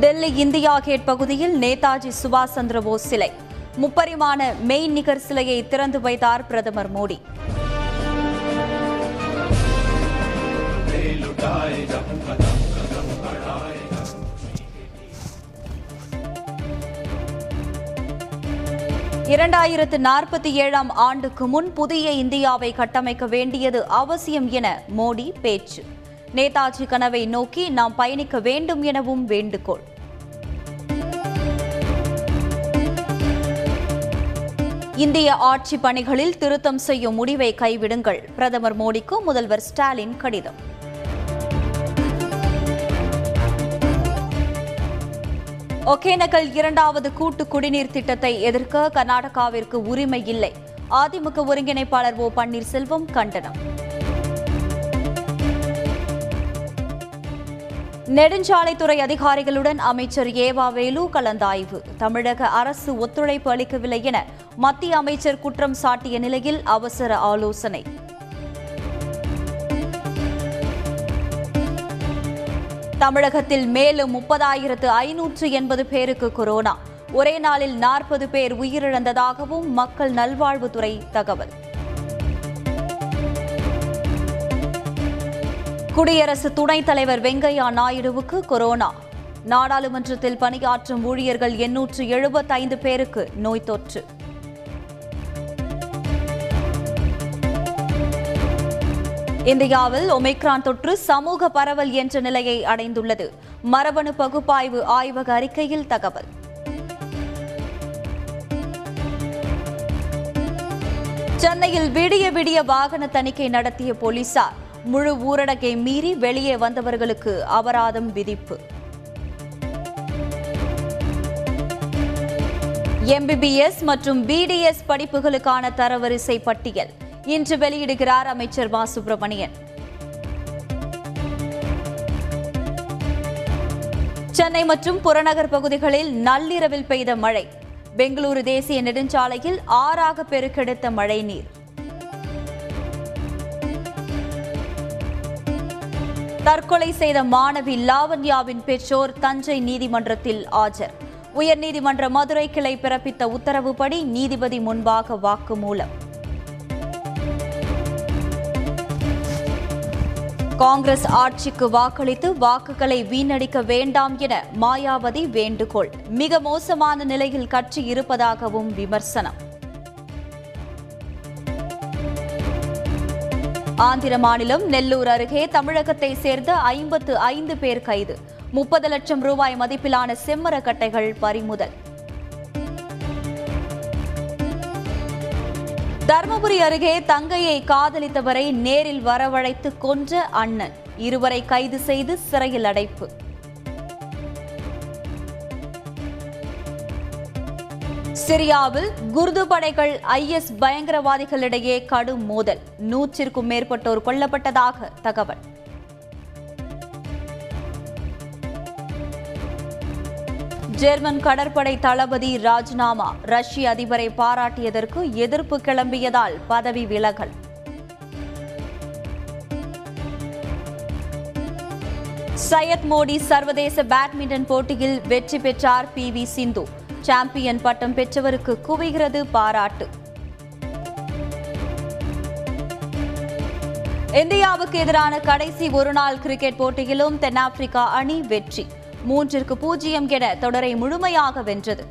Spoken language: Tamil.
டெல்லி இந்தியா கேட் பகுதியில் நேதாஜி சுபாஷ் சந்திர போஸ் சிலை. முப்பரிமாண மெய் நிகர் சிலையை திறந்து வைத்தார் பிரதமர் மோடி. இரண்டாயிரத்து நாற்பத்தி ஏழாம் ஆண்டுக்கு முன் புதிய இந்தியாவை கட்டமைக்க வேண்டியது அவசியம் என மோடி பேச்சு. நேதாஜி கனவை நோக்கி நாம் பயணிக்க வேண்டும் எனவும் வேண்டுகோள். இந்திய ஆட்சி பணிகளில் திருத்தம் செய்யும் முடிவை கைவிடுங்கள். பிரதமர் மோடிக்கு முதல்வர் ஸ்டாலின் கடிதம். ஒகேனக்கல் இரண்டாவது கூட்டு குடிநீர் திட்டத்தை எதிர்க்க கர்நாடகாவிற்கு உரிமை இல்லை. அதிமுக ஒருங்கிணைப்பாளர் ஓ பன்னீர்செல்வம் கண்டனம். நெடுஞ்சாலைத்துறை அதிகாரிகளுடன் அமைச்சர் ஏவா வேலு கலந்தாய்வு. தமிழக அரசு ஒத்துழைப்பு அளிக்கவில்லை என மத்திய அமைச்சர் குற்றம் சாட்டிய நிலையில் அவசர ஆலோசனை. தமிழகத்தில் மேலும் முப்பதாயிரத்து ஐநூற்று எண்பது பேருக்கு கொரோனா. ஒரே நாளில் நாற்பது பேர் உயிரிழந்ததாகவும் மக்கள் நல்வாழ்வுத்துறை தகவல். குடியரசு துணைத் தலைவர் வெங்கையா நாயுடுவுக்கு கொரோனா. நாடாளுமன்றத்தில் பணியாற்றும் ஊழியர்கள் எண்ணூற்று எழுபத்தைந்து பேருக்கு நோய் தொற்று. இந்தியாவில் ஒமிக்ரான் தொற்று சமூக பரவல் என்ற நிலையை அடைந்துள்ளது. மரபணு பகுப்பாய்வு ஆய்வக அறிக்கையில் தகவல். சென்னையில் விடிய விடிய வாகன தணிக்கை நடத்திய போலீசார். முழு ஊரடங்கை மீறி வெளியே வந்தவர்களுக்கு அபராதம் விதிப்பு. எம்பிபிஎஸ் மற்றும் பிடிஎஸ் படிப்புகளுக்கான தரவரிசை பட்டியல். இன்று வெளியிடுகிறார் அமைச்சர் மா சுப்பிரமணியன். சென்னை மற்றும் புறநகர் பகுதிகளில் நள்ளிரவில் பெய்த மழை. பெங்களூரு தேசிய நெடுஞ்சாலையில் ஆறாக பெருக்கெடுத்த மழைநீர். தற்கொலை செய்த மாணவி லாவண்யாவின் பெற்றோர் தஞ்சை நீதிமன்றத்தில் ஆஜர். உயர்நீதிமன்ற மதுரை கிளை பிறப்பித்த உத்தரவுப்படி நீதிபதி முன்பாக வாக்குமூலம். காங்கிரஸ் ஆட்சிக்கு வாக்களித்து வாக்குகளை வீணடிக்க வேண்டாம் என மாயாவதி வேண்டுகோள். மிக மோசமான நிலையில் கட்சி இருப்பதாகவும் விமர்சனம். ஆந்திர மாநிலம் நெல்லூர் அருகே தமிழகத்தை சேர்ந்த ஐம்பத்து ஐந்து பேர் கைது. முப்பது லட்சம் ரூபாய் மதிப்பிலான செம்மரக்கட்டைகள் பறிமுதல். தருமபுரி அருகே தங்கையை காதலித்தவரை நேரில் வரவழைத்து கொன்ற அண்ணன். இருவரை கைது செய்து சிறையில் அடைப்பு. சிரியாவில் குர்து படைகள் ஐஎஸ் பயங்கரவாதிகளிடையே கடும் மோதல். நூற்றிற்கும் மேற்பட்டோர் கொல்லப்பட்டதாக தகவல். ஜெர்மன் கடற்படை தளபதி ராஜினாமா ரஷ்ய அதிபரை பாராட்டியதற்கு எதிர்ப்பு கிளம்பியதால் பதவி விலகல். சையத் மோடி சர்வதேச பேட்மிண்டன் போட்டியில் வெற்றி பெற்றார் பி வி சிந்து. சாம்பியன் பட்டம் பெற்றவருக்கு குவிகிறது பாராட்டு. இந்தியாவுக்கு எதிரான கடைசி ஒருநாள் கிரிக்கெட் போட்டியிலும் தென்னாப்பிரிக்கா அணி வெற்றி. மூன்றிற்கு பூஜ்ஜியம் என தொடரை முழுமையாக வென்றது.